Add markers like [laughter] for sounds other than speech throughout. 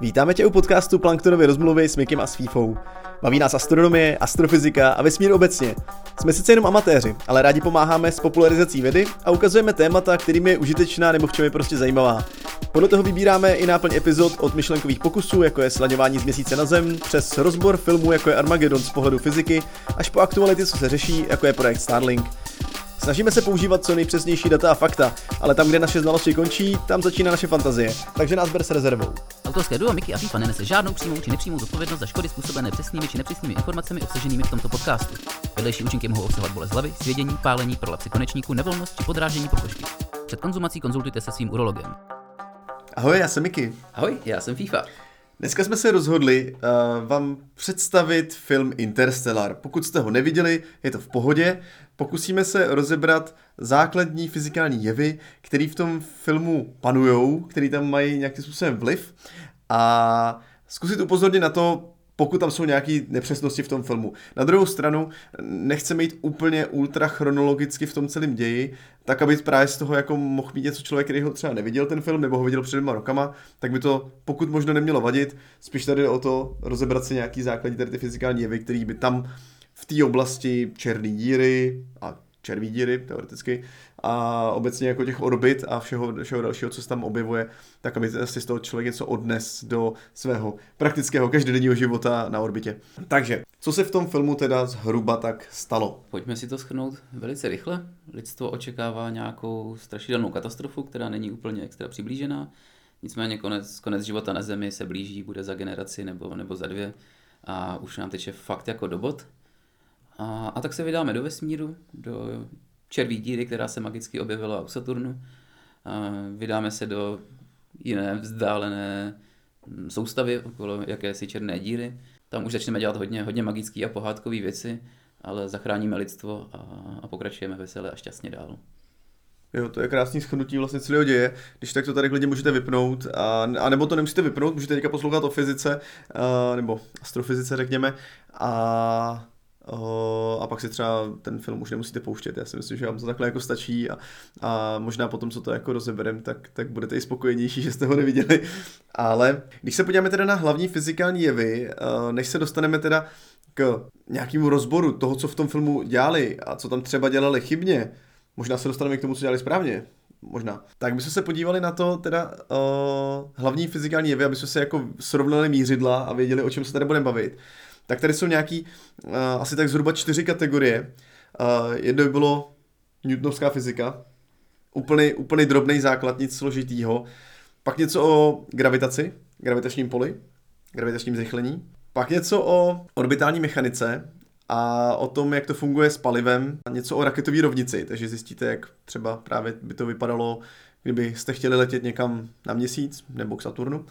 Vítáme tě u podcastu Planktonovy rozmluvy s Mikem a s Fífou. Baví nás astronomie, astrofyzika a vesmír obecně. Jsme sice jenom amatéři, ale rádi pomáháme s popularizací vědy a ukazujeme témata, kterým je užitečná nebo v čem je prostě zajímavá. Podle toho vybíráme i náplň epizod od myšlenkových pokusů, jako je sladěvání z měsíce na Zem, přes rozbor filmů, jako je Armageddon z pohledu fyziky, až po aktuality, co se řeší, jako je projekt Starlink. Snažíme se používat co nejpřesnější data a fakta, ale tam, kde naše znalosti končí, tam začíná naše fantazie. Takže nás ber s rezervou. Autorské duo Mickey a FIFA nenese žádnou přímou či nepřímou zodpovědnost za škody způsobené přesnými či nepřesnými informacemi obsaženými v tomto podcastu. Vedlejší účinky mohou obsahovat bolest hlavy, svědění, pálení, prolapsy konečníku, nevolnost či podrážení pokožky. Před konzumací konzultujte se svým urologem. Ahoj, já jsem Miky. Ahoj, já jsem FIFA. Dneska jsme se rozhodli uh, vám představit film Interstellar. Pokud jste ho neviděli, je to v pohodě. Pokusíme se rozebrat základní fyzikální jevy, které v tom filmu panujou, které tam mají nějakým způsobem vliv a zkusit upozornit na to, pokud tam jsou nějaké nepřesnosti v tom filmu. Na druhou stranu nechceme jít úplně ultra chronologicky v tom celém ději, tak aby právě z toho jako mohl mít něco člověk, který ho třeba neviděl ten film, nebo ho viděl před dvěma rokama, tak by to pokud možno nemělo vadit. Spíš tady o to rozebrat si nějaký základní tady ty fyzikální jevy, který by tam v té oblasti černé díry a červí díry teoreticky a obecně jako těch orbit a všeho, všeho dalšího, co se tam objevuje, tak aby si z toho člověk něco odnes do svého praktického každodenního života na orbitě. Takže, co se v tom filmu teda zhruba tak stalo? Pojďme si to schrnout velice rychle. Lidstvo očekává nějakou strašidelnou katastrofu, která není úplně extra přiblížená. Nicméně konec, konec života na Zemi se blíží, bude za generaci nebo, nebo za dvě a už nám teče fakt jako dobot. A, a tak se vydáme do vesmíru, do červí díry, která se magicky objevila u Saturnu. A vydáme se do jiné vzdálené hm, soustavy okolo jakési černé díry. Tam už začneme dělat hodně, hodně magické a pohádkové věci, ale zachráníme lidstvo a, a pokračujeme veselé a šťastně dál. Jo, to je krásný schrnutí vlastně celého děje. Když tak to tady klidně můžete vypnout, a, a nebo to nemusíte vypnout, můžete teďka poslouchat o fyzice, a, nebo astrofyzice řekněme, a a pak si třeba ten film už nemusíte pouštět. Já si myslím, že vám to takhle jako stačí a, a možná potom, co to jako rozeberem, tak, tak budete i spokojenější, že jste ho neviděli. Ale když se podíváme teda na hlavní fyzikální jevy, než se dostaneme teda k nějakému rozboru toho, co v tom filmu dělali a co tam třeba dělali chybně, možná se dostaneme k tomu, co dělali správně, možná. Tak bychom se podívali na to, teda uh, hlavní fyzikální jevy, aby jsme se jako srovnali mířidla a věděli, o čem se tady budeme bavit tak tady jsou nějaký uh, asi tak zhruba čtyři kategorie. Uh, jedno by bylo Newtonovská fyzika, úplný, úplný drobný základ, nic složitýho. Pak něco o gravitaci, gravitačním poli, gravitačním zrychlení. Pak něco o orbitální mechanice a o tom, jak to funguje s palivem. Něco o raketové rovnici, takže zjistíte, jak třeba právě by to vypadalo, kdybyste chtěli letět někam na měsíc nebo k Saturnu.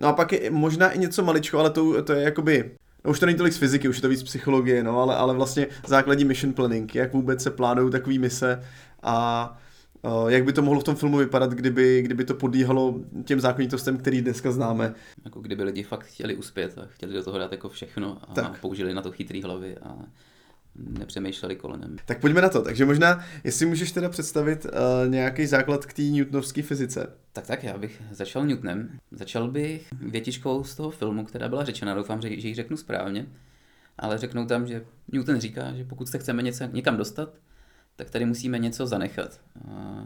No a pak je možná i něco maličko, ale to, to je jakoby už to není tolik z fyziky, už je to víc psychologie, no, ale, ale vlastně základní mission planning, jak vůbec se plánují takové mise a uh, jak by to mohlo v tom filmu vypadat, kdyby, kdyby to podíhalo těm zákonitostem, který dneska známe. Jako kdyby lidi fakt chtěli uspět a chtěli do toho dát jako všechno a tak. použili na to chytrý hlavy a nepřemýšleli kolenem. Tak pojďme na to. Takže možná, jestli můžeš teda představit uh, nějaký základ k té newtonovské fyzice. Tak tak, já bych začal Newtonem. Začal bych větičkou z toho filmu, která byla řečena, doufám, že, že ji řeknu správně. Ale řeknou tam, že Newton říká, že pokud se chceme něco, někam dostat, tak tady musíme něco zanechat. A,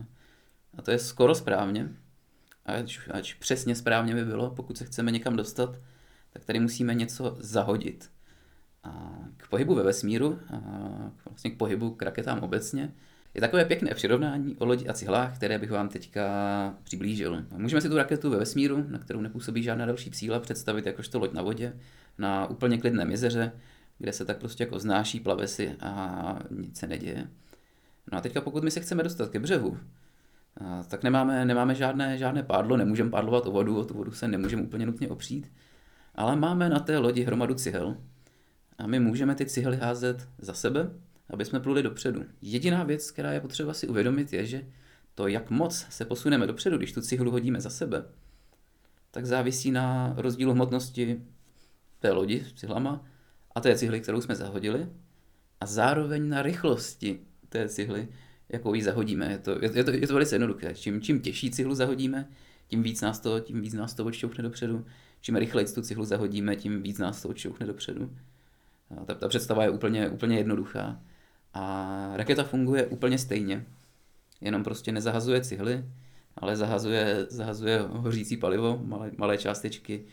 a to je skoro správně. Ač, ač přesně správně by bylo, pokud se chceme někam dostat, tak tady musíme něco zahodit k pohybu ve vesmíru, vlastně k pohybu k raketám obecně, je takové pěkné přirovnání o lodi a cihlách, které bych vám teďka přiblížil. Můžeme si tu raketu ve vesmíru, na kterou nepůsobí žádná další síla, představit jakožto loď na vodě, na úplně klidném jezeře, kde se tak prostě jako znáší, plave si a nic se neděje. No a teďka pokud my se chceme dostat ke břehu, tak nemáme, nemáme žádné, žádné pádlo, nemůžeme pádlovat o vodu, o tu vodu se nemůžeme úplně nutně opřít, ale máme na té lodi hromadu cihel, a my můžeme ty cihly házet za sebe, aby jsme pluli dopředu. Jediná věc, která je potřeba si uvědomit, je, že to, jak moc se posuneme dopředu, když tu cihlu hodíme za sebe, tak závisí na rozdílu hmotnosti té lodi s cihlama a té cihly, kterou jsme zahodili, a zároveň na rychlosti té cihly, jakou ji zahodíme. Je to, je to, je to velice jednoduché. Čím, čím těžší cihlu zahodíme, tím víc nás to, tím víc nás to odšťouchne dopředu. Čím rychleji tu cihlu zahodíme, tím víc nás to odšťouchne dopředu. Ta, ta představa je úplně, úplně jednoduchá. A raketa funguje úplně stejně. Jenom prostě nezahazuje cihly, ale zahazuje, zahazuje hořící palivo, malé, malé částečky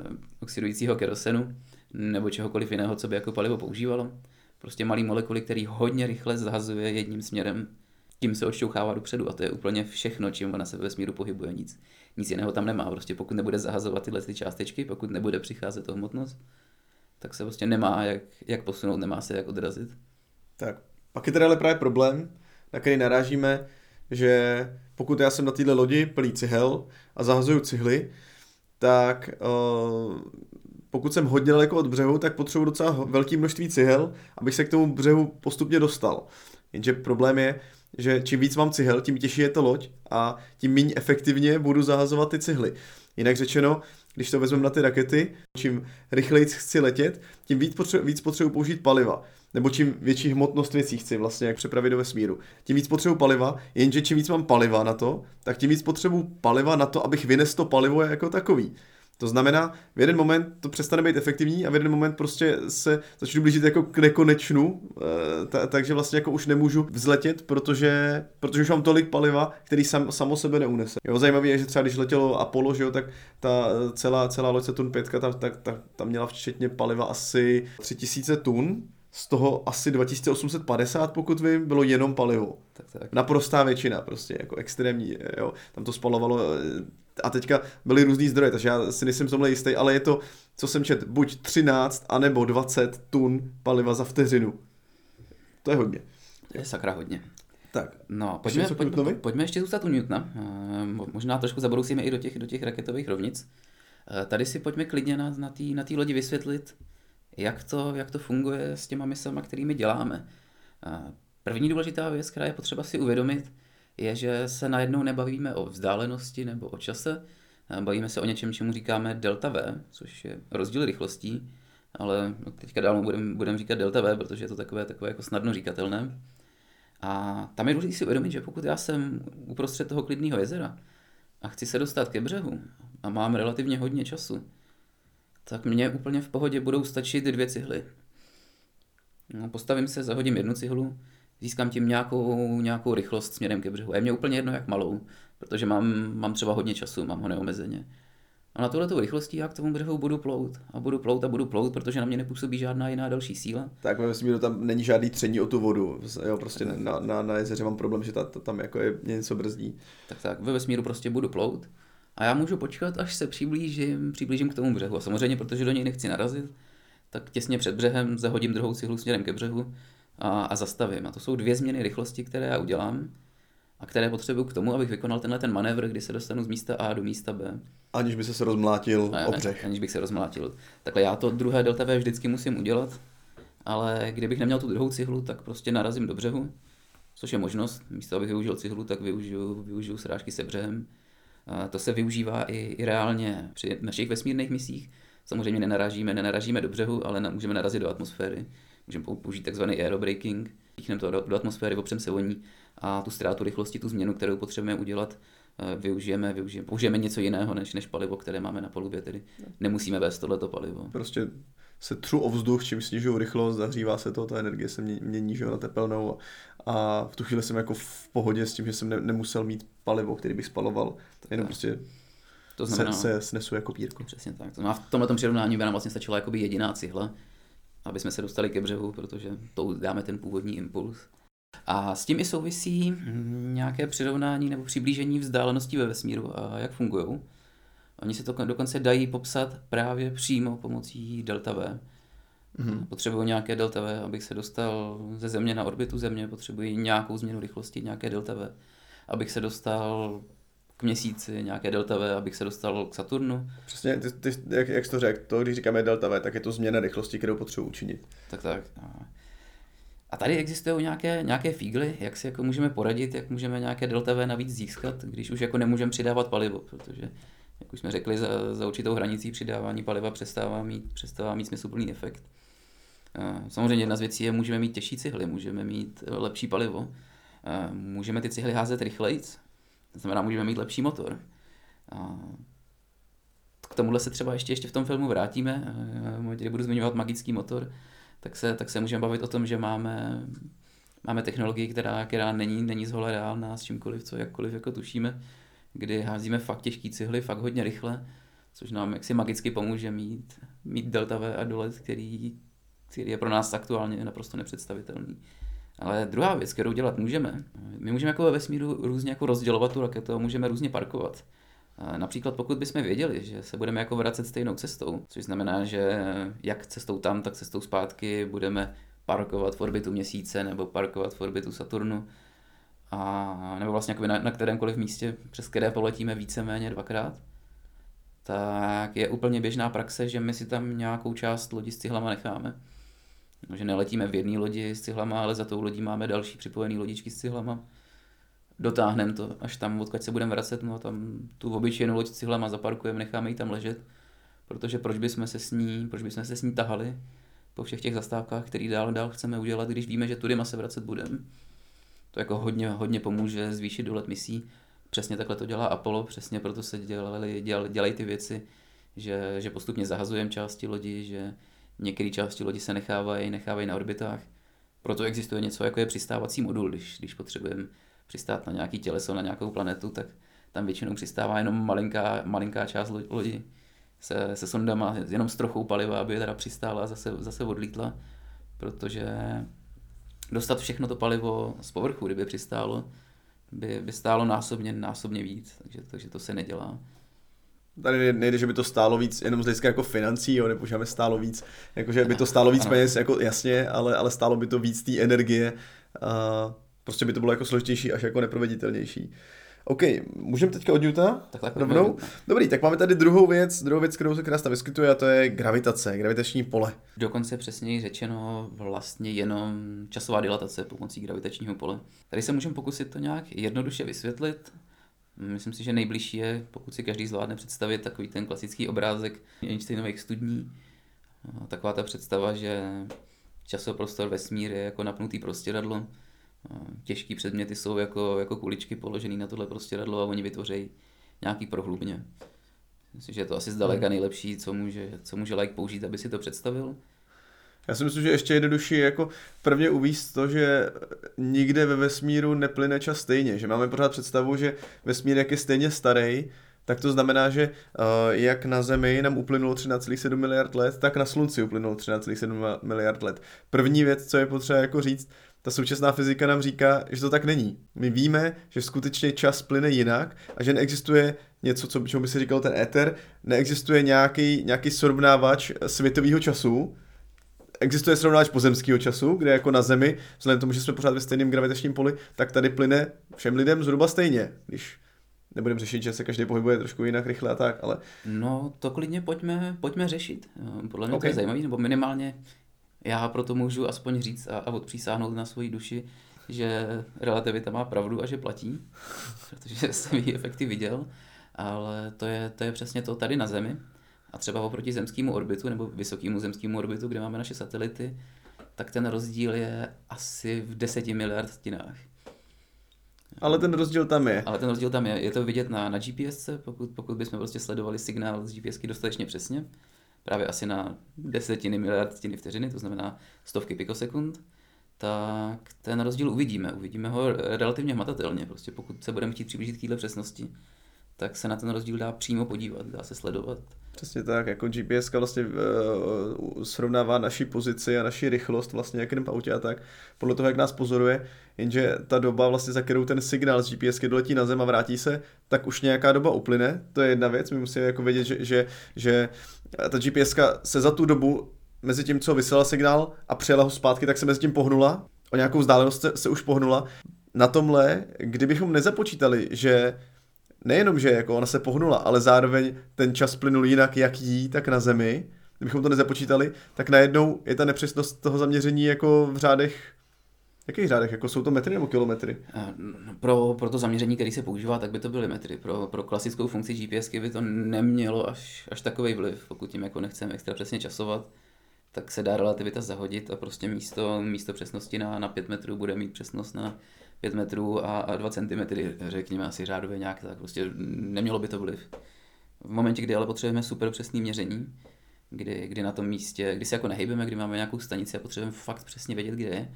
eh, oxidujícího kerosenu nebo čehokoliv jiného, co by jako palivo používalo. Prostě malý molekuly, který hodně rychle zahazuje jedním směrem, tím se odšťouchává dopředu a to je úplně všechno, čím ona se ve smíru pohybuje. Nic, nic jiného tam nemá. Prostě pokud nebude zahazovat tyhle ty částečky, pokud nebude přicházet hmotnost, tak se prostě nemá jak, jak posunout, nemá se jak odrazit. Tak, pak je teda ale právě problém, na který narážíme, že pokud já jsem na této lodi plný cihel a zahazuju cihly, tak uh, pokud jsem hodně daleko od břehu, tak potřebuji docela velké množství cihel, abych se k tomu břehu postupně dostal. Jenže problém je, že čím víc mám cihel, tím těžší je to loď a tím méně efektivně budu zahazovat ty cihly. Jinak řečeno, když to vezmeme na ty rakety, čím rychleji chci letět, tím víc, potřebuji, víc potřebuji použít paliva. Nebo čím větší hmotnost věcí chci vlastně jak přepravit do vesmíru. Tím víc potřebuji paliva, jenže čím víc mám paliva na to, tak tím víc potřebuji paliva na to, abych vynesl to palivo jako takový. To znamená, v jeden moment to přestane být efektivní a v jeden moment prostě se začnu blížit jako k nekonečnu, eh, takže vlastně jako už nemůžu vzletět, protože, protože už mám tolik paliva, který sam, samo sebe neunese. Jo, zajímavé je, že třeba když letělo Apollo, že jo, tak ta celá, celá loď Saturn 5, ta, ta, ta, ta měla včetně paliva asi 3000 tun, z toho asi 2850, pokud vím, bylo jenom palivo. Tak, tak. Naprostá většina, prostě, jako extrémní, jo. Tam to spalovalo a teďka byly různý zdroje, takže já si nejsem tomhle jistý, ale je to, co jsem čet, buď 13 anebo 20 tun paliva za vteřinu. To je hodně. To je sakra hodně. Tak, no, pojďme, pojďme, pojďme ještě zůstat u Newtona. Eh, možná trošku zabrousíme i do těch, do těch raketových rovnic. Eh, tady si pojďme klidně na, na té na lodi vysvětlit, jak to, jak to funguje s těma misama, kterými děláme. Eh, první důležitá věc, která je potřeba si uvědomit, je, že se najednou nebavíme o vzdálenosti nebo o čase, bavíme se o něčem, čemu říkáme delta V, což je rozdíl rychlostí, ale teďka dál budeme budem říkat delta V, protože je to takové, takové jako snadno říkatelné. A tam je důležité si uvědomit, že pokud já jsem uprostřed toho klidného jezera a chci se dostat ke břehu a mám relativně hodně času, tak mně úplně v pohodě budou stačit dvě cihly. No, postavím se, zahodím jednu cihlu, získám tím nějakou, nějakou rychlost směrem ke břehu. A je mě úplně jedno, jak malou, protože mám, mám třeba hodně času, mám ho neomezeně. A na tuhle rychlostí já k tomu břehu budu plout. A budu plout a budu plout, protože na mě nepůsobí žádná jiná další síla. Tak ve vesmíru tam není žádný tření o tu vodu. Jo, prostě na, na, na jezeře mám problém, že ta, ta, tam jako je něco brzdí. Tak tak, ve vesmíru prostě budu plout. A já můžu počkat, až se přiblížím, přiblížím k tomu břehu. A samozřejmě, protože do něj nechci narazit, tak těsně před břehem zahodím druhou cihlu směrem ke břehu a, a zastavím. A to jsou dvě změny rychlosti, které já udělám a které potřebuju k tomu, abych vykonal tenhle ten manévr, kdy se dostanu z místa A do místa B. Aniž by se se rozmlátil ne, o břeh. Aniž bych se rozmlátil. Takhle já to druhé delta V vždycky musím udělat, ale kdybych neměl tu druhou cihlu, tak prostě narazím do břehu, což je možnost. Místo, abych využil cihlu, tak využiju, využiju srážky se břehem. A to se využívá i, i reálně při našich vesmírných misích. Samozřejmě nenarážíme, nenarážíme do břehu, ale můžeme narazit do atmosféry můžeme použít takzvaný aerobraking, píchneme to do, do atmosféry, opřeme se o ní a tu ztrátu rychlosti, tu změnu, kterou potřebujeme udělat, eh, využijeme, využijeme, použijeme něco jiného než, než palivo, které máme na palubě, tedy nemusíme vést tohleto palivo. Prostě se třu o vzduch, čím snižují rychlost, zahřívá se to, ta energie se mění že, na tepelnou a v tu chvíli jsem jako v pohodě s tím, že jsem ne, nemusel mít palivo, který bych spaloval, tak jenom tak. prostě to znamená, se, se snesu jako pírku. Přesně tak. To znamená, v tomhle přirovnání by nám vlastně stačila jako jediná cihla, aby jsme se dostali ke břehu, protože to dáme ten původní impuls. A s tím i souvisí nějaké přirovnání nebo přiblížení vzdáleností ve vesmíru a jak fungují. Oni se to dokonce dají popsat právě přímo pomocí delta V. Mm-hmm. Potřebuji nějaké delta V, abych se dostal ze Země na orbitu Země, potřebuji nějakou změnu rychlosti, nějaké delta V, abych se dostal k měsíci, nějaké delta V, abych se dostal k Saturnu. Přesně, ty, ty, jak, jak jsi to řekl, to, když říkáme delta V, tak je to změna rychlosti, kterou potřebuji učinit. Tak, tak. A tady existují nějaké, nějaké fígly, jak si jako můžeme poradit, jak můžeme nějaké delta V navíc získat, když už jako nemůžeme přidávat palivo, protože, jak už jsme řekli, za, za určitou hranicí přidávání paliva přestává mít, přestává mít smysluplný efekt. Samozřejmě jedna z věcí je, můžeme mít těžší cihly, můžeme mít lepší palivo, můžeme ty cihly házet rychleji, to znamená, můžeme mít lepší motor. A k tomuhle se třeba ještě, ještě v tom filmu vrátíme, eh, kdy budu zmiňovat magický motor, tak se, tak se můžeme bavit o tom, že máme, máme technologii, která, která není, není zhole reálná s čímkoliv, co jakkoliv jako tušíme, kdy házíme fakt těžký cihly, fakt hodně rychle, což nám jaksi magicky pomůže mít, mít delta V a dolet, který, který je pro nás aktuálně naprosto nepředstavitelný. Ale druhá věc, kterou dělat můžeme, my můžeme jako ve vesmíru různě jako rozdělovat tu raketu a můžeme různě parkovat. Například pokud bychom věděli, že se budeme jako vracet stejnou cestou, což znamená, že jak cestou tam, tak cestou zpátky budeme parkovat v orbitu měsíce nebo parkovat v orbitu Saturnu, a, nebo vlastně na, na kterémkoliv místě, přes které poletíme víceméně dvakrát, tak je úplně běžná praxe, že my si tam nějakou část lodi s cihlama necháme. No, že neletíme v jedné lodi s cihlama, ale za tou lodí máme další připojené lodičky s cihlama. Dotáhneme to až tam, odkud se budeme vracet, no a tam tu obyčejnou loď s cihlama zaparkujeme, necháme ji tam ležet, protože proč bychom se s ní, proč bychom se s ní tahali po všech těch zastávkách, který dál dál chceme udělat, když víme, že tudy se vracet budeme. To jako hodně, hodně pomůže zvýšit dolet misí. Přesně takhle to dělá Apollo, přesně proto se dělali, dělali, dělají ty věci, že, že postupně zahazujeme části lodi, že některé části lodi se nechávají, nechávají na orbitách. Proto existuje něco jako je přistávací modul, když, když potřebujeme přistát na nějaký těleso, na nějakou planetu, tak tam většinou přistává jenom malinká, malinká část lodi se, se sondama, jenom s trochou paliva, aby teda přistála a zase, zase odlítla, protože dostat všechno to palivo z povrchu, kdyby přistálo, by, by stálo násobně, násobně víc, takže, takže to se nedělá. Tady nejde, že by to stálo víc jenom z hlediska jako financí, jo, nebo že by stálo víc, jako že by to stálo víc ano. peněz, jako jasně, ale, ale stálo by to víc té energie, a prostě by to bylo jako složitější až jako neproveditelnější. OK, můžeme teďka od Newtona? Takhle rovnou? Dobrý, tak máme tady druhou věc, druhou věc, kterou se krásně vyskytuje a to je gravitace, gravitační pole. Dokonce přesněji řečeno vlastně jenom časová dilatace pomocí gravitačního pole. Tady se můžeme pokusit to nějak jednoduše vysvětlit. Myslím si, že nejbližší je, pokud si každý zvládne představit takový ten klasický obrázek Einsteinových studní. Taková ta představa, že časoprostor vesmír je jako napnutý prostěradlo, těžký předměty jsou jako, jako kuličky položený na tohle prostěradlo a oni vytvoří nějaký prohlubně. Myslím, že je to asi zdaleka hmm. nejlepší, co může, co může like použít, aby si to představil. Já si myslím, že ještě jednodušší je jako prvně uvíct to, že nikde ve vesmíru neplyne čas stejně, že máme pořád představu, že vesmír jak je stejně starý, tak to znamená, že uh, jak na Zemi nám uplynulo 13,7 miliard let, tak na Slunci uplynulo 13,7 miliard let. První věc, co je potřeba jako říct, ta současná fyzika nám říká, že to tak není. My víme, že skutečně čas plyne jinak a že neexistuje něco, co čemu by se říkal ten éter, neexistuje nějaký, nějaký srovnávač světového času, existuje srovnávač pozemského času, kde jako na Zemi, vzhledem k tomu, že jsme pořád ve stejném gravitačním poli, tak tady plyne všem lidem zhruba stejně, když nebudeme řešit, že se každý pohybuje trošku jinak rychle a tak, ale... No, to klidně pojďme, pojďme řešit. Podle mě okay. to je zajímavé, nebo minimálně já proto můžu aspoň říct a, a odpřísáhnout na svoji duši, že relativita má pravdu a že platí, [laughs] protože jsem její efekty viděl, ale to je, to je přesně to tady na Zemi. A třeba oproti zemskému orbitu nebo vysokému zemskému orbitu, kde máme naše satelity, tak ten rozdíl je asi v deseti miliardinách. Ale ten rozdíl tam je. Ale ten rozdíl tam je. Je to vidět na, na GPS, pokud, pokud bychom prostě sledovali signál z GPSky dostatečně přesně, právě asi na desetiny miliardiny vteřiny, to znamená stovky pikosekund, tak ten rozdíl uvidíme. Uvidíme ho relativně hmatatelně. Prostě pokud se budeme chtít přiblížit k této přesnosti, tak se na ten rozdíl dá přímo podívat, dá se sledovat. Přesně tak, jako GPS vlastně uh, srovnává naši pozici a naši rychlost vlastně jak v autě a tak, podle toho, jak nás pozoruje, jenže ta doba vlastně, za kterou ten signál z GPS doletí na zem a vrátí se, tak už nějaká doba uplyne, to je jedna věc, my musíme jako vědět, že, že, že ta GPS se za tu dobu mezi tím, co vysílal signál a přijela ho zpátky, tak se mezi tím pohnula, o nějakou vzdálenost se, se už pohnula. Na tomhle, kdybychom nezapočítali, že nejenom, že jako ona se pohnula, ale zároveň ten čas plynul jinak jak jí, tak na zemi, kdybychom to nezapočítali, tak najednou je ta nepřesnost toho zaměření jako v řádech Jakých řádech? Jako jsou to metry nebo kilometry? Pro, pro to zaměření, který se používá, tak by to byly metry. Pro, pro klasickou funkci GPS by to nemělo až, až takový vliv, pokud tím jako nechceme extra přesně časovat, tak se dá relativita zahodit a prostě místo, místo přesnosti na, na 5 metrů bude mít přesnost na 5 metrů a, a 2 cm, řekněme asi řádově nějak, tak prostě nemělo by to vliv. V momentě, kdy ale potřebujeme super přesné měření, kdy, kdy na tom místě, kdy se jako nehybeme, kdy máme nějakou stanici a potřebujeme fakt přesně vědět, kde je,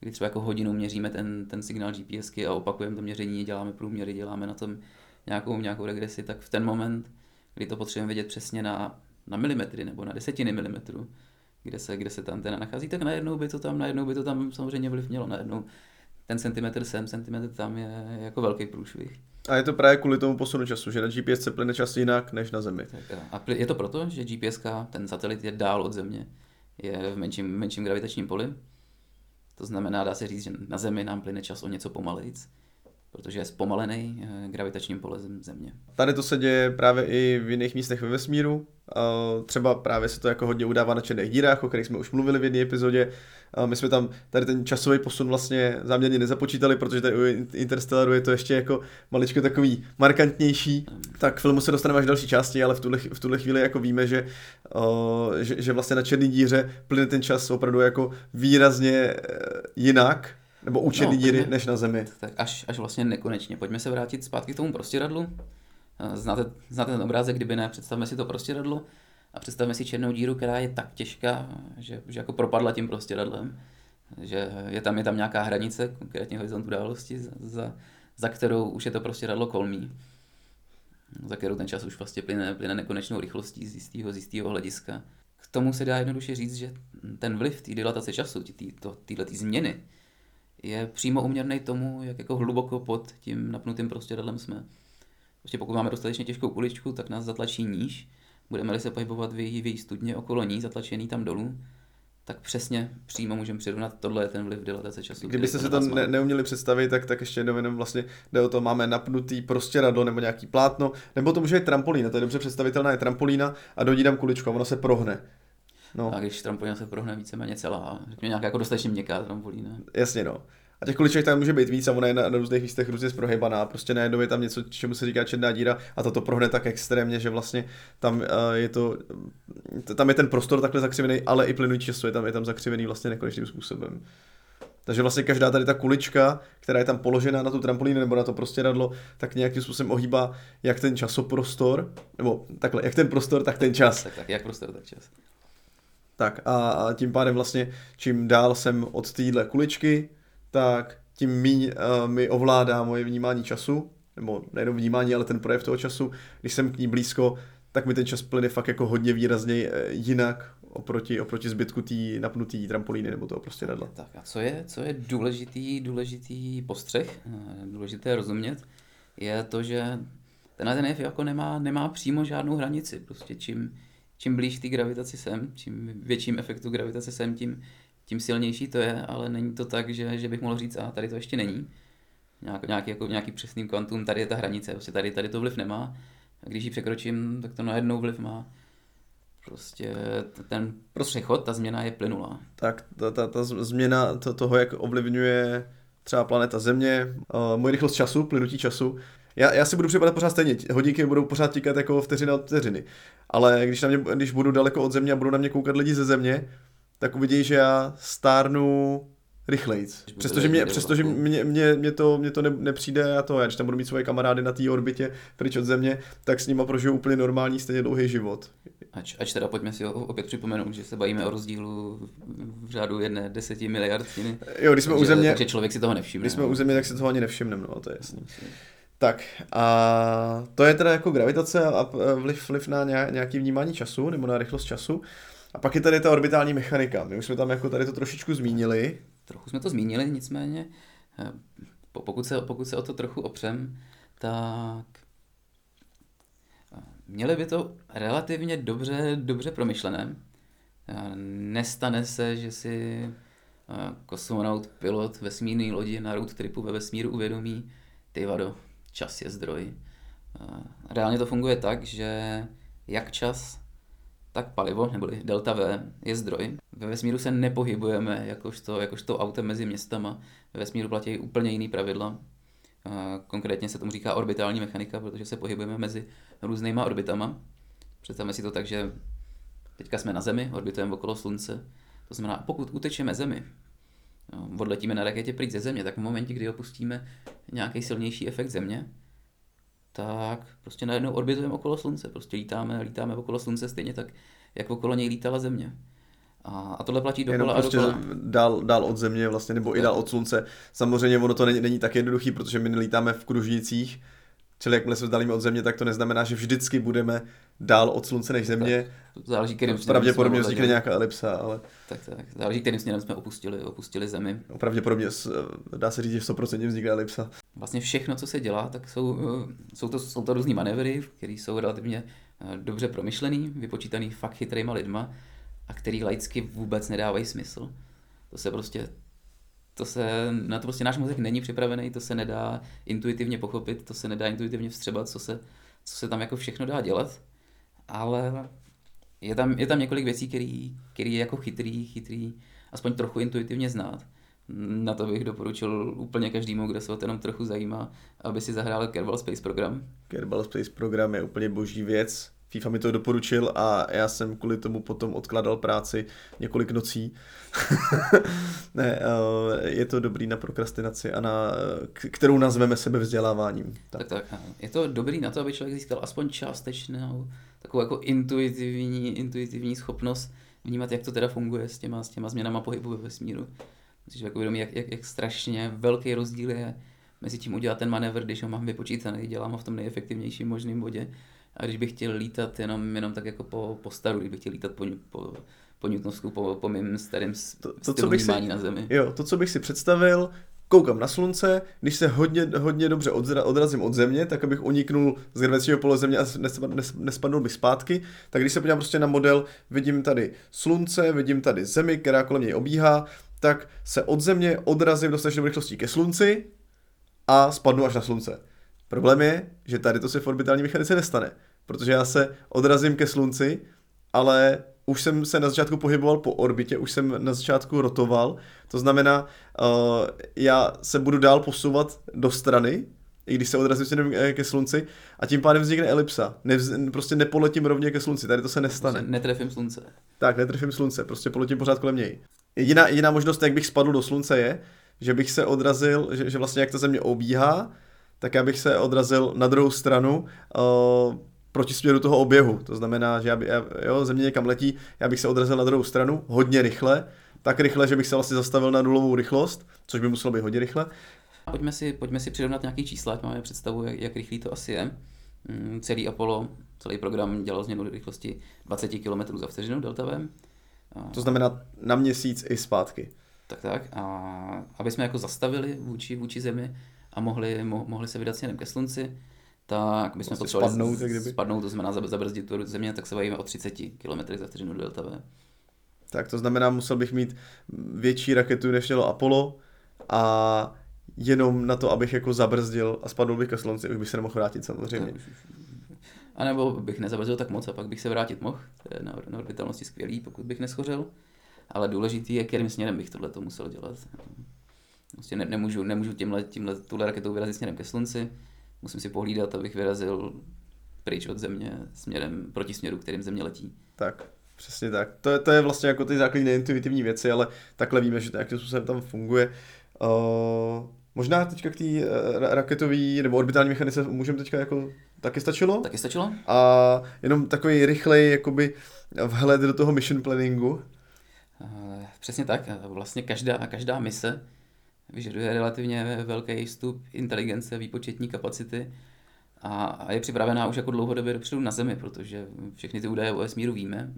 kdy třeba jako hodinu měříme ten, ten signál GPSky a opakujeme to měření, děláme průměry, děláme na tom nějakou, nějakou regresi, tak v ten moment, kdy to potřebujeme vědět přesně na, na milimetry nebo na desetiny milimetru, kde se, kde se ta antena nachází, tak najednou by to tam, najednou by to tam samozřejmě vliv mělo, najednou ten centimetr sem, centimetr tam je jako velký průšvih. A je to právě kvůli tomu posunu času, že na GPS se plyne čas jinak než na Zemi. Tak a je to proto, že GPS, ten satelit je dál od Země, je v menším, menším gravitačním poli. To znamená, dá se říct, že na Zemi nám plyne čas o něco pomalejc, protože je zpomalený eh, gravitačním polem Země. Tady to se děje právě i v jiných místech ve vesmíru. Třeba právě se to jako hodně udává na černých dírách, o kterých jsme už mluvili v jedné epizodě. My jsme tam tady ten časový posun vlastně záměrně nezapočítali, protože tady u Interstellaru je to ještě jako maličko takový markantnější. Tak filmu se dostaneme až další části, ale v tuhle, v tuhle chvíli jako víme, že, že, že vlastně na černé díře plyne ten čas opravdu jako výrazně jinak, nebo černé no, díry, než na Zemi. Tak až, až vlastně nekonečně. Pojďme se vrátit zpátky k tomu prostěradlu. Znáte, znáte ten obrázek, kdyby ne, představme si to prostěradlo a představme si černou díru, která je tak těžká, že, že jako propadla tím prostěradlem, že je tam, je tam nějaká hranice, konkrétně horizont události, za, za, za kterou už je to prostěradlo kolmí za kterou ten čas už vlastně plyne, plyne nekonečnou rychlostí z jistého, z jistého hlediska. K tomu se dá jednoduše říct, že ten vliv té dilatace času, této změny, je přímo uměrný tomu, jak jako hluboko pod tím napnutým prostěradlem jsme. Prostě pokud máme dostatečně těžkou kuličku, tak nás zatlačí níž. Budeme-li se pohybovat v její, v její studně okolo ní, zatlačený tam dolů, tak přesně přímo můžeme přirovnat, tohle je ten vliv dilatace času. Kdybyste si to ne, neuměli představit, tak, tak ještě jednou jenom vlastně jde o to, máme napnutý prostě radlo nebo nějaký plátno, nebo to může být trampolína, to je dobře představitelná, je trampolína a do ní dám kuličku a ono se prohne. No. A když trampolína se prohne víceméně celá, řekněme nějaká jako dostatečně měkká trampolína. Jasně no. A těch kuliček tam může být víc a ona je na, na různých místech různě zprohybaná. Prostě najednou je tam něco, čemu se říká černá díra a to prohne tak extrémně, že vlastně tam uh, je to, tam je ten prostor takhle zakřivený, ale i plynutí času je tam, je tam zakřivený vlastně nekonečným způsobem. Takže vlastně každá tady ta kulička, která je tam položená na tu trampolínu nebo na to prostě radlo, tak nějakým způsobem ohýbá jak ten časoprostor, nebo takhle, jak ten prostor, tak ten čas. Tak, tak jak prostor, tak čas. Tak a, tím pádem vlastně, čím dál jsem od téhle kuličky, tak tím míň uh, mi ovládá moje vnímání času, nebo nejenom vnímání, ale ten projev toho času. Když jsem k ní blízko, tak mi ten čas plyne fakt jako hodně výrazně uh, jinak oproti, oproti zbytku té napnutý trampolíny nebo toho prostě radla. Tak a co je, co je důležitý, důležitý postřeh, eh, důležité rozumět, je to, že ten ten jev jako nemá, nemá přímo žádnou hranici. Prostě čím, čím blíž té gravitaci sem, čím větším efektu gravitace sem, tím tím silnější to je, ale není to tak, že, že bych mohl říct, a tady to ještě není. Nějak, nějaký, jako, nějaký přesný kvantum, tady je ta hranice, prostě tady, tady to vliv nemá. A když ji překročím, tak to najednou vliv má. Prostě ten přechod, ta změna je plynulá. Tak ta, ta, ta změna to, toho, jak ovlivňuje třeba planeta Země, uh, můj rychlost času, plynutí času, já, já si budu připadat pořád stejně, hodinky budou pořád tíkat jako vteřina od vteřiny. Ale když, na mě, když budu daleko od země a budou na mě koukat lidi ze země, tak uvidí, že já stárnu rychlejc. Přestože mě, přestože mě, mě, mě, to, mě to ne, nepřijde a to, já když tam budu mít svoje kamarády na té orbitě pryč od země, tak s nima prožiju úplně normální, stejně dlouhý život. Ač, ač teda pojďme si opět připomenout, že se bavíme o rozdílu v řádu jedné deseti miliardiny. Jo, když jsme takže, u země, takže člověk si toho nevšimne. Když jsme no. u země, tak si toho ani nevšimneme, no, to je jasný. Tak a to je teda jako gravitace a vliv, vliv na nějaký vnímání času nebo na rychlost času. A pak je tady ta orbitální mechanika. My už jsme tam jako tady to trošičku zmínili. Trochu jsme to zmínili, nicméně eh, pokud se, pokud se o to trochu opřem, tak eh, měli by to relativně dobře, dobře promyšlené. Eh, nestane se, že si kosmonaut, pilot vesmírné lodi na road tripu ve vesmíru uvědomí, ty vado, čas je zdroj. Reálně to funguje tak, že jak čas, tak palivo, neboli delta V, je zdroj. Ve vesmíru se nepohybujeme jakožto, jakožto autem mezi městama. Ve vesmíru platí úplně jiný pravidla. Konkrétně se tomu říká orbitální mechanika, protože se pohybujeme mezi různýma orbitama. Představme si to tak, že teďka jsme na Zemi, orbitujeme okolo Slunce. To znamená, pokud utečeme Zemi, no, odletíme na raketě pryč ze Země, tak v momentě, kdy opustíme nějaký silnější efekt Země, tak prostě najednou orbitujeme okolo Slunce. Prostě lítáme, lítáme okolo Slunce stejně tak, jak okolo něj lítala Země. A, a tohle platí dokola Jenom prostě a dokola. dál, dál od země vlastně, nebo i dál od slunce. Samozřejmě ono to není, není tak jednoduchý, protože my nelítáme v kružnicích, čili jakmile se vzdálíme od země, tak to neznamená, že vždycky budeme dál od slunce než země. Tak, záleží, kterým směrem Pravděpodobně jsme vznikne nějaká elipsa, ale Tak, tak, záleží, kterým směrem jsme opustili, opustili Zemi. pravděpodobně s- dá se říct, že v 100% vznikne elipsa. Vlastně všechno, co se dělá, tak jsou, eh, jsou to, jsou to různý manévry, které jsou relativně eh, dobře promyšlený, vypočítaný fakt chytrýma lidma a který laicky vůbec nedávají smysl. To se prostě, to se, na to prostě náš mozek není připravený, to se nedá intuitivně pochopit, to se nedá intuitivně vstřebat, co se, co se tam jako všechno dá dělat, ale je tam, je tam několik věcí, který, který je jako chytrý, chytrý, aspoň trochu intuitivně znát. Na to bych doporučil úplně každému, kdo se o to jenom trochu zajímá, aby si zahrál Kerbal Space program. Kerbal Space program je úplně boží věc. FIFA mi to doporučil a já jsem kvůli tomu potom odkládal práci několik nocí. [laughs] ne, eh, je to dobrý na prokrastinaci a na, kterou nazveme sebevzděláváním. Tak, tak. a Je to dobrý na to, aby člověk získal aspoň částečnou takovou jako intuitivní, intuitivní schopnost vnímat, jak to teda funguje s těma, s těma změnama pohybu ve vesmíru. Musíš jako uvědomit, jak, jak, jak strašně velký rozdíl je mezi tím udělat ten manévr, když ho mám vypočítaný, dělám ho v tom nejefektivnějším možném bodě. A když bych chtěl lítat jenom, jenom tak jako po, po staru, když bych chtěl lítat po, po, po Newtonovsku, po, po mým starým To- to, co bych si- na Zemi. Jo, to, co bych si představil, koukám na slunce, když se hodně, hodně dobře odzra, odrazím od země, tak abych uniknul z gravitačního pole země a nespadl, nes, nespadnul bych zpátky, tak když se podívám prostě na model, vidím tady slunce, vidím tady zemi, která kolem něj obíhá, tak se od země odrazím dostatečnou rychlostí ke slunci a spadnu až na slunce. Problém je, že tady to se v orbitální mechanice nestane, protože já se odrazím ke slunci, ale už jsem se na začátku pohyboval po orbitě, už jsem na začátku rotoval, to znamená, uh, já se budu dál posouvat do strany, i když se odrazím směrem eh, ke slunci, a tím pádem vznikne elipsa. Nevz, prostě nepoletím rovně ke slunci, tady to se nestane. Prostě netrefím slunce. Tak, netrefím slunce, prostě poletím pořád kolem něj. Jediná, jediná možnost, jak bych spadl do slunce, je, že bych se odrazil, že, že vlastně jak ta země obíhá, tak já bych se odrazil na druhou stranu uh, proti směru toho oběhu. To znamená, že já by, já, jo, země někam letí, já bych se odrazil na druhou stranu hodně rychle, tak rychle, že bych se vlastně zastavil na nulovou rychlost, což by muselo být hodně rychle. Pojďme si, pojďme si přirovnat nějaký čísla, ať máme představu, jak, jak rychlý to asi je. Mm, Celý Apollo, celý program dělal změnu rychlosti 20 km za vteřinu delta V. A- To znamená na měsíc i zpátky. Tak tak. A aby jsme jako zastavili vůči, vůči Zemi a mohli, mo, mohli se vydat směrem ke Slunci, tak bychom Vlastně potřebovali spadnout, z- kdyby. spadnout, to znamená zab- zabrzdit tu země, tak se bavíme o 30 km za vteřinu delta V. Tak to znamená, musel bych mít větší raketu, než mělo Apollo a jenom na to, abych jako zabrzdil a spadl bych ke slunci, už bych se nemohl vrátit samozřejmě. A nebo bych nezabrzdil tak moc a pak bych se vrátit mohl. To je na, na orbitálnosti skvělý, pokud bych neschořel. Ale důležitý je, kterým směrem bych tohle to musel dělat. Prostě ne, nemůžu, nemůžu tímhle, tímhle, tuhle raketou vyrazit směrem ke slunci. Musím si pohlídat, abych vyrazil pryč od země směrem, proti směru, kterým země letí. Tak, přesně tak. To je, to je vlastně jako ty základní neintuitivní věci, ale takhle víme, že to nějakým způsobem tam funguje. Uh, možná teďka k té uh, raketové nebo orbitální mechanice můžeme teďka jako taky stačilo? Taky stačilo? A jenom takový rychlej jakoby vhled do toho mission planningu. Eh, Přesně tak. Eh, Vlastně každá, každá mise vyžaduje relativně velký vstup inteligence, výpočetní kapacity a, a je připravená už jako dlouhodobě dopředu na Zemi, protože všechny ty údaje o vesmíru víme.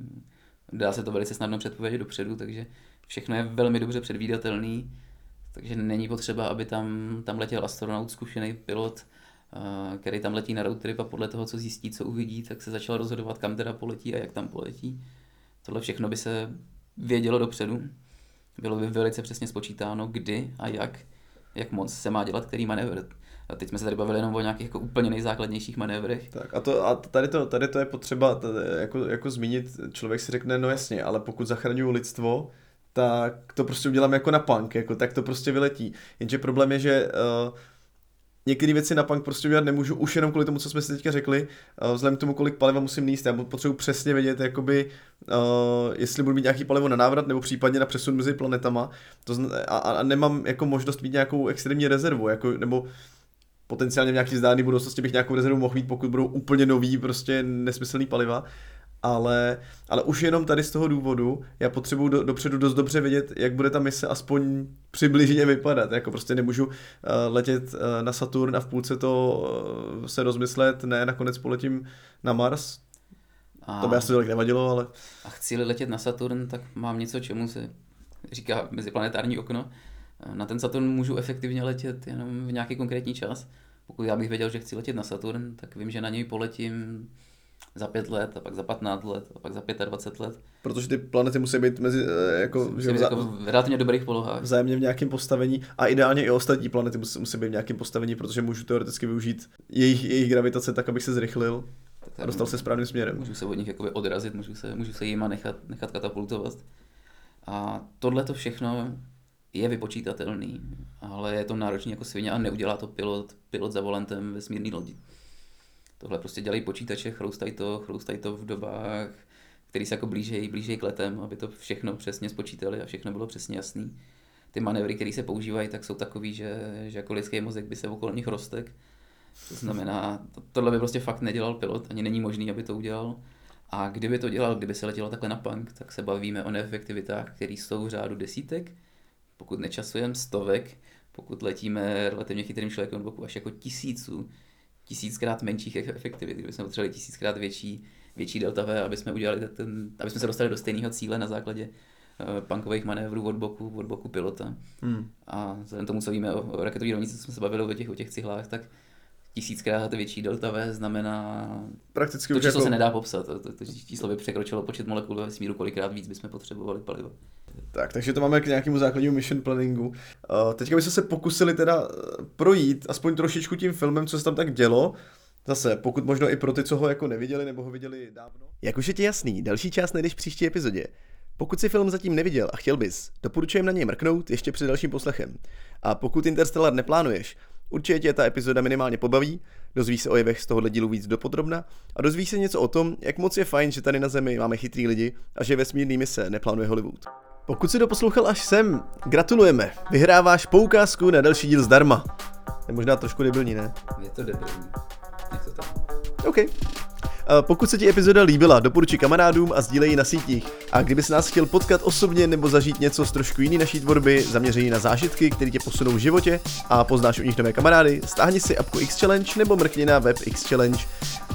Dá se to velice snadno předpovědět dopředu, takže všechno je velmi dobře předvídatelný, takže není potřeba, aby tam, tam letěl astronaut, zkušený pilot, eh, který tam letí na road trip a podle toho, co zjistí, co uvidí, tak se začal rozhodovat, kam teda poletí a jak tam poletí. Tohle všechno by se vědělo dopředu. Bylo by velice přesně spočítáno, kdy a jak, jak moc se má dělat který manévr. A teď jsme se tady bavili jenom o nějakých jako úplně nejzákladnějších manévrech. Tak a, to, a tady, to, tady to je potřeba tady, jako, jako zmínit, člověk si řekne, no jasně, ale pokud zachraňuju lidstvo, tak to prostě udělám jako na punk, jako, tak to prostě vyletí. Jenže problém je, že uh, některé věci na punk prostě udělat nemůžu už jenom kvůli tomu, co jsme si teďka řekli, uh, vzhledem k tomu, kolik paliva musím níst, já potřebuji přesně vědět, jakoby, uh, jestli budu mít nějaký palivo na návrat nebo případně na přesun mezi planetama. To zna- a, a, nemám jako možnost mít nějakou extrémní rezervu, jako, nebo potenciálně v nějaký vzdálený budoucnosti bych nějakou rezervu mohl mít, pokud budou úplně nový, prostě nesmyslný paliva ale, ale už jenom tady z toho důvodu já potřebuji do, dopředu dost dobře vědět, jak bude ta mise aspoň přibližně vypadat. Jako prostě nemůžu uh, letět uh, na Saturn a v půlce to uh, se rozmyslet, ne, nakonec poletím na Mars. A, to by asi tolik nevadilo, ale... A chci letět na Saturn, tak mám něco, čemu se říká meziplanetární okno. Na ten Saturn můžu efektivně letět jenom v nějaký konkrétní čas. Pokud já bych věděl, že chci letět na Saturn, tak vím, že na něj poletím za pět let, a pak za 15 let, a pak za 25 let. Protože ty planety musí být mezi, eh, jako, musí být jako v relativně dobrých polohách. Vzájemně v nějakém postavení a ideálně i ostatní planety musí, musí být v nějakém postavení, protože můžu teoreticky využít jejich, jejich gravitace tak, abych se zrychlil a dostal se správným směrem. Můžu se od nich jakoby odrazit, můžu se, můžu se jima nechat, nechat katapultovat. A tohle to všechno je vypočítatelný, ale je to náročný jako svině a neudělá to pilot, pilot za volantem vesmírný lodi. Tohle prostě dělají počítače, chroustají to, chroustají to v dobách, který se jako blížejí, blížejí k letem, aby to všechno přesně spočítali a všechno bylo přesně jasný. Ty manévry, které se používají, tak jsou takový, že, že jako lidský mozek by se okolo nich rostek. To znamená, to, tohle by prostě fakt nedělal pilot, ani není možný, aby to udělal. A kdyby to dělal, kdyby se letělo takhle na punk, tak se bavíme o neefektivitách, které jsou v řádu desítek, pokud nečasujeme stovek, pokud letíme relativně chytrým člověkem boku až jako tisíců, tisíckrát menších efektivit, kdyby jsme potřebovali tisíckrát větší, větší delta V, aby jsme udělali ten, aby jsme se dostali do stejného cíle na základě uh, punkových manévrů od boku, od boku pilota. Hmm. A vzhledem tomu, co víme o, o raketové rovnici, co jsme se bavili o těch, o těch cihlách, tak tisíckrát větší delta V znamená... Prakticky to číslo jako... se nedá popsat. To, to, to číslo by překročilo počet molekul ve vesmíru, kolikrát víc bychom potřebovali paliva. Tak, takže to máme k nějakému základnímu mission planningu. Uh, teďka bychom se pokusili teda eh, projít aspoň trošičku tím filmem, co se tam tak dělo. Zase, pokud možno i pro ty, co ho jako neviděli nebo ho viděli dávno. Jak už je ti jasný, další část najdeš v příští epizodě. Pokud si film zatím neviděl a chtěl bys, doporučujem na něj mrknout ještě před dalším poslechem. A pokud Interstellar neplánuješ, určitě tě ta epizoda minimálně pobaví, dozvíš se o jevech z tohohle dílu víc dopodrobna a dozvíš se něco o tom, jak moc je fajn, že tady na Zemi máme chytrý lidi a že vesmírný mise neplánuje Hollywood. Pokud si doposlouchal až sem, gratulujeme. Vyhráváš poukázku na další díl zdarma. Je možná trošku debilní, ne? Je to debilní. Je to tak. OK. Pokud se ti epizoda líbila, doporučuji kamarádům a sdílej ji na sítích. A kdyby se nás chtěl potkat osobně nebo zažít něco z trošku jiný naší tvorby, zaměřený na zážitky, které tě posunou v životě a poznáš u nich nové kamarády, stáhni si apku X Challenge nebo mrkni na web X Challenge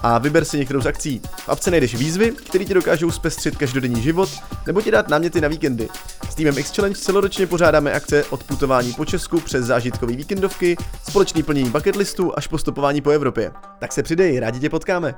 a vyber si některou z akcí. V apce najdeš výzvy, které ti dokážou zpestřit každodenní život nebo ti dát náměty na víkendy. S týmem X Challenge celoročně pořádáme akce od putování po Česku přes zážitkové víkendovky, společný plnění bucket listu až postupování po Evropě. Tak se přidej, rádi tě potkáme.